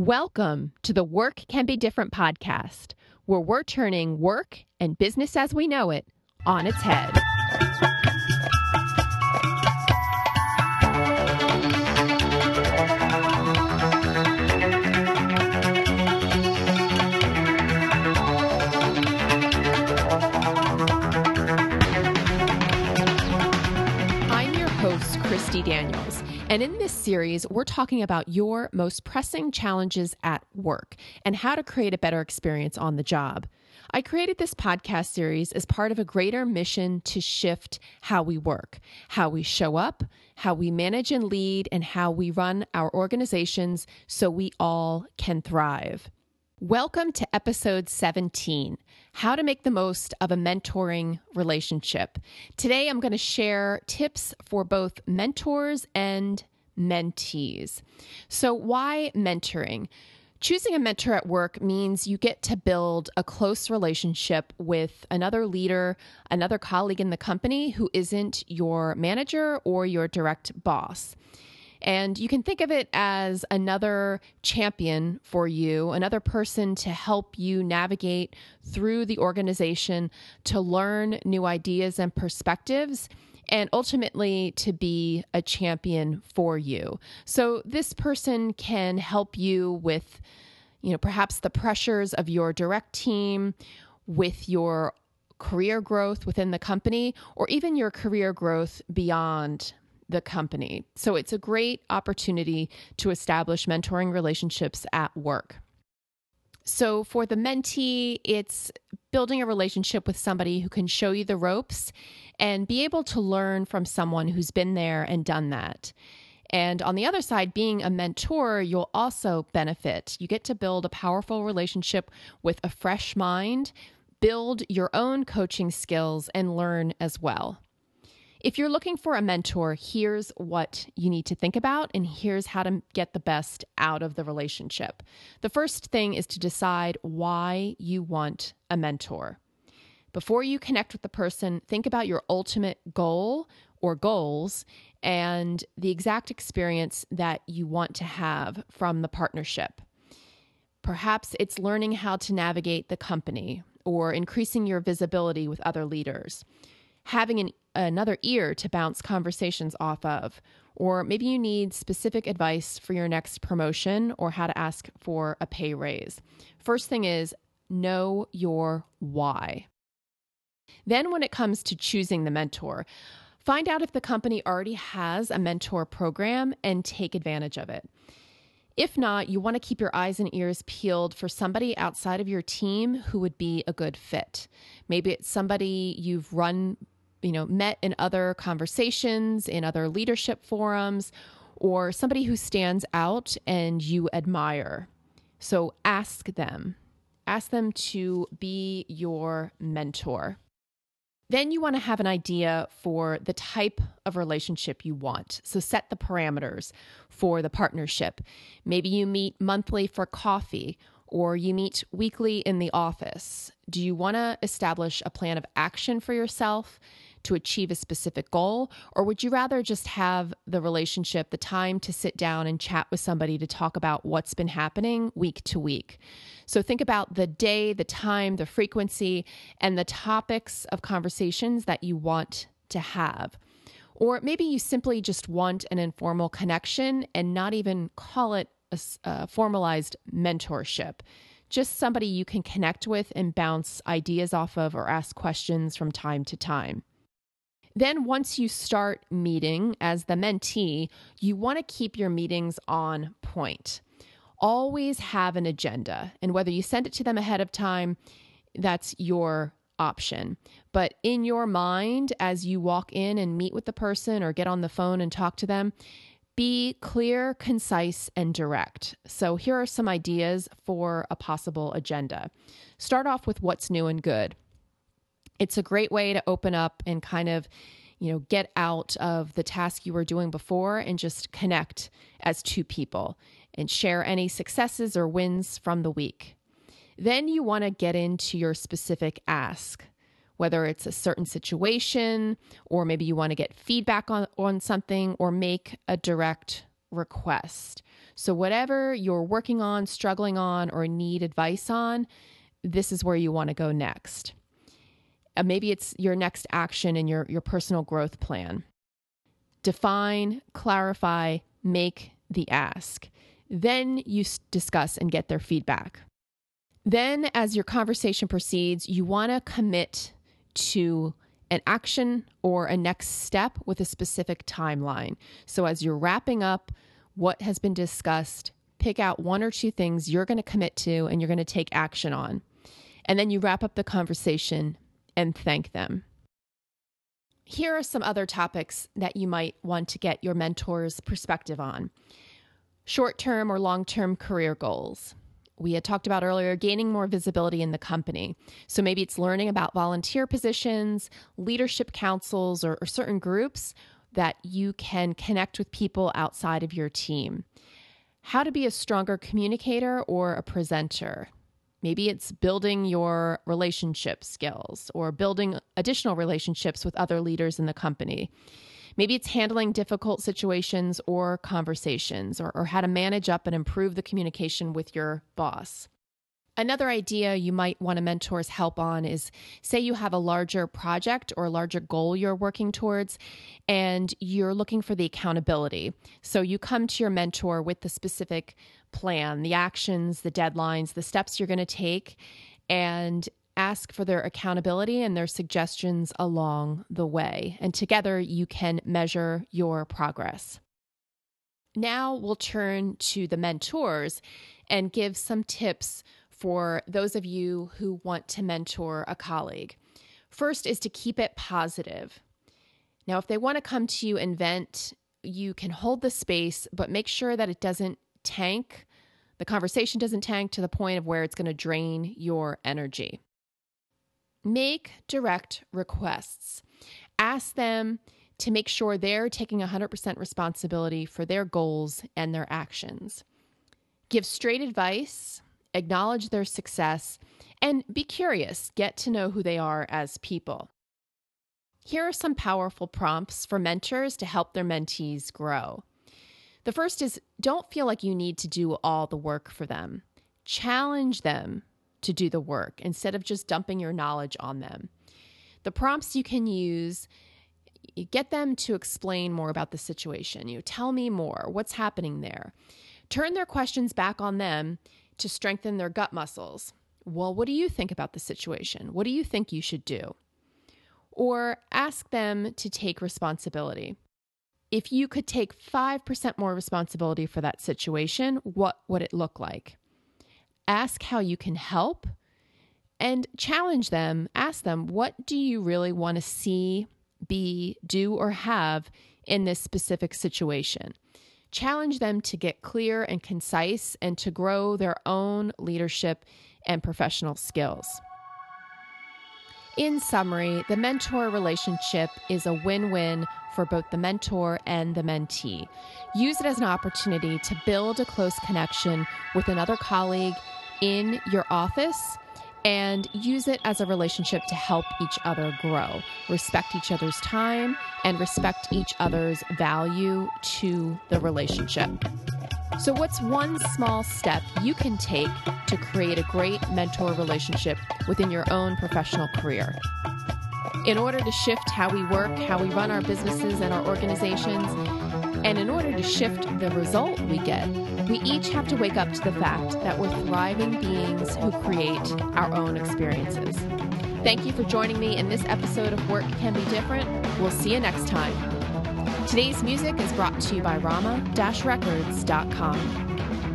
Welcome to the Work Can Be Different podcast, where we're turning work and business as we know it on its head. I'm your host, Christy Daniels. And in this series, we're talking about your most pressing challenges at work and how to create a better experience on the job. I created this podcast series as part of a greater mission to shift how we work, how we show up, how we manage and lead, and how we run our organizations so we all can thrive. Welcome to episode 17 How to Make the Most of a Mentoring Relationship. Today, I'm going to share tips for both mentors and mentees. So, why mentoring? Choosing a mentor at work means you get to build a close relationship with another leader, another colleague in the company who isn't your manager or your direct boss. And you can think of it as another champion for you, another person to help you navigate through the organization, to learn new ideas and perspectives, and ultimately to be a champion for you. So this person can help you with, you know, perhaps the pressures of your direct team, with your career growth within the company, or even your career growth beyond the company. So it's a great opportunity to establish mentoring relationships at work. So for the mentee, it's building a relationship with somebody who can show you the ropes and be able to learn from someone who's been there and done that. And on the other side, being a mentor, you'll also benefit. You get to build a powerful relationship with a fresh mind, build your own coaching skills, and learn as well. If you're looking for a mentor, here's what you need to think about, and here's how to get the best out of the relationship. The first thing is to decide why you want a mentor. Before you connect with the person, think about your ultimate goal or goals and the exact experience that you want to have from the partnership. Perhaps it's learning how to navigate the company or increasing your visibility with other leaders having an, another ear to bounce conversations off of. Or maybe you need specific advice for your next promotion or how to ask for a pay raise. First thing is know your why. Then, when it comes to choosing the mentor, find out if the company already has a mentor program and take advantage of it. If not, you want to keep your eyes and ears peeled for somebody outside of your team who would be a good fit. Maybe it's somebody you've run you know, met in other conversations, in other leadership forums, or somebody who stands out and you admire. So ask them. Ask them to be your mentor. Then you want to have an idea for the type of relationship you want. So set the parameters for the partnership. Maybe you meet monthly for coffee or you meet weekly in the office. Do you want to establish a plan of action for yourself? To achieve a specific goal? Or would you rather just have the relationship, the time to sit down and chat with somebody to talk about what's been happening week to week? So think about the day, the time, the frequency, and the topics of conversations that you want to have. Or maybe you simply just want an informal connection and not even call it a, a formalized mentorship just somebody you can connect with and bounce ideas off of or ask questions from time to time. Then, once you start meeting as the mentee, you want to keep your meetings on point. Always have an agenda. And whether you send it to them ahead of time, that's your option. But in your mind, as you walk in and meet with the person or get on the phone and talk to them, be clear, concise, and direct. So, here are some ideas for a possible agenda. Start off with what's new and good it's a great way to open up and kind of you know get out of the task you were doing before and just connect as two people and share any successes or wins from the week then you want to get into your specific ask whether it's a certain situation or maybe you want to get feedback on, on something or make a direct request So, whatever you're working on, struggling on, or need advice on, this is where you want to go next. Uh, maybe it's your next action in your, your personal growth plan. Define, clarify, make the ask. Then you discuss and get their feedback. Then, as your conversation proceeds, you want to commit to an action or a next step with a specific timeline. So, as you're wrapping up what has been discussed, pick out one or two things you're going to commit to and you're going to take action on. And then you wrap up the conversation and thank them. Here are some other topics that you might want to get your mentor's perspective on short term or long term career goals. We had talked about earlier gaining more visibility in the company. So maybe it's learning about volunteer positions, leadership councils, or, or certain groups that you can connect with people outside of your team. How to be a stronger communicator or a presenter. Maybe it's building your relationship skills or building additional relationships with other leaders in the company. Maybe it's handling difficult situations or conversations or, or how to manage up and improve the communication with your boss. Another idea you might want a mentor's help on is say you have a larger project or a larger goal you're working towards and you're looking for the accountability. So you come to your mentor with the specific plan, the actions, the deadlines, the steps you're going to take, and ask for their accountability and their suggestions along the way. And together you can measure your progress. Now we'll turn to the mentors and give some tips for those of you who want to mentor a colleague. First is to keep it positive. Now, if they want to come to you and vent, you can hold the space, but make sure that it doesn't tank. The conversation doesn't tank to the point of where it's going to drain your energy. Make direct requests. Ask them to make sure they're taking 100% responsibility for their goals and their actions. Give straight advice acknowledge their success, and be curious. Get to know who they are as people. Here are some powerful prompts for mentors to help their mentees grow. The first is don't feel like you need to do all the work for them. Challenge them to do the work instead of just dumping your knowledge on them. The prompts you can use get them to explain more about the situation. You tell me more. What's happening there? Turn their questions back on them to strengthen their gut muscles. Well, what do you think about the situation? What do you think you should do? Or ask them to take responsibility. If you could take 5% more responsibility for that situation, what would it look like? Ask how you can help and challenge them. Ask them, what do you really want to see, be, do, or have in this specific situation? challenge them to get clear and concise and to grow their own leadership and professional skills. In summary, the mentor relationship is a win win for both the mentor and the mentee. Use it as an opportunity to build a close connection with another colleague in your office and use it as a relationship to help each other grow. Respect each other's time and respect each other's value to the relationship. So, what's one small step you can take to create a great mentor relationship within your own professional career? In order to shift how we work, how we run our businesses and our organizations, and in order to shift the result we get, we each have to wake up to the fact that we're thriving beings who create our own experiences. Thank you for joining me in this episode of Work Can Be Different. We'll see you next time. Today's music is brought to you by Rama-Records.com.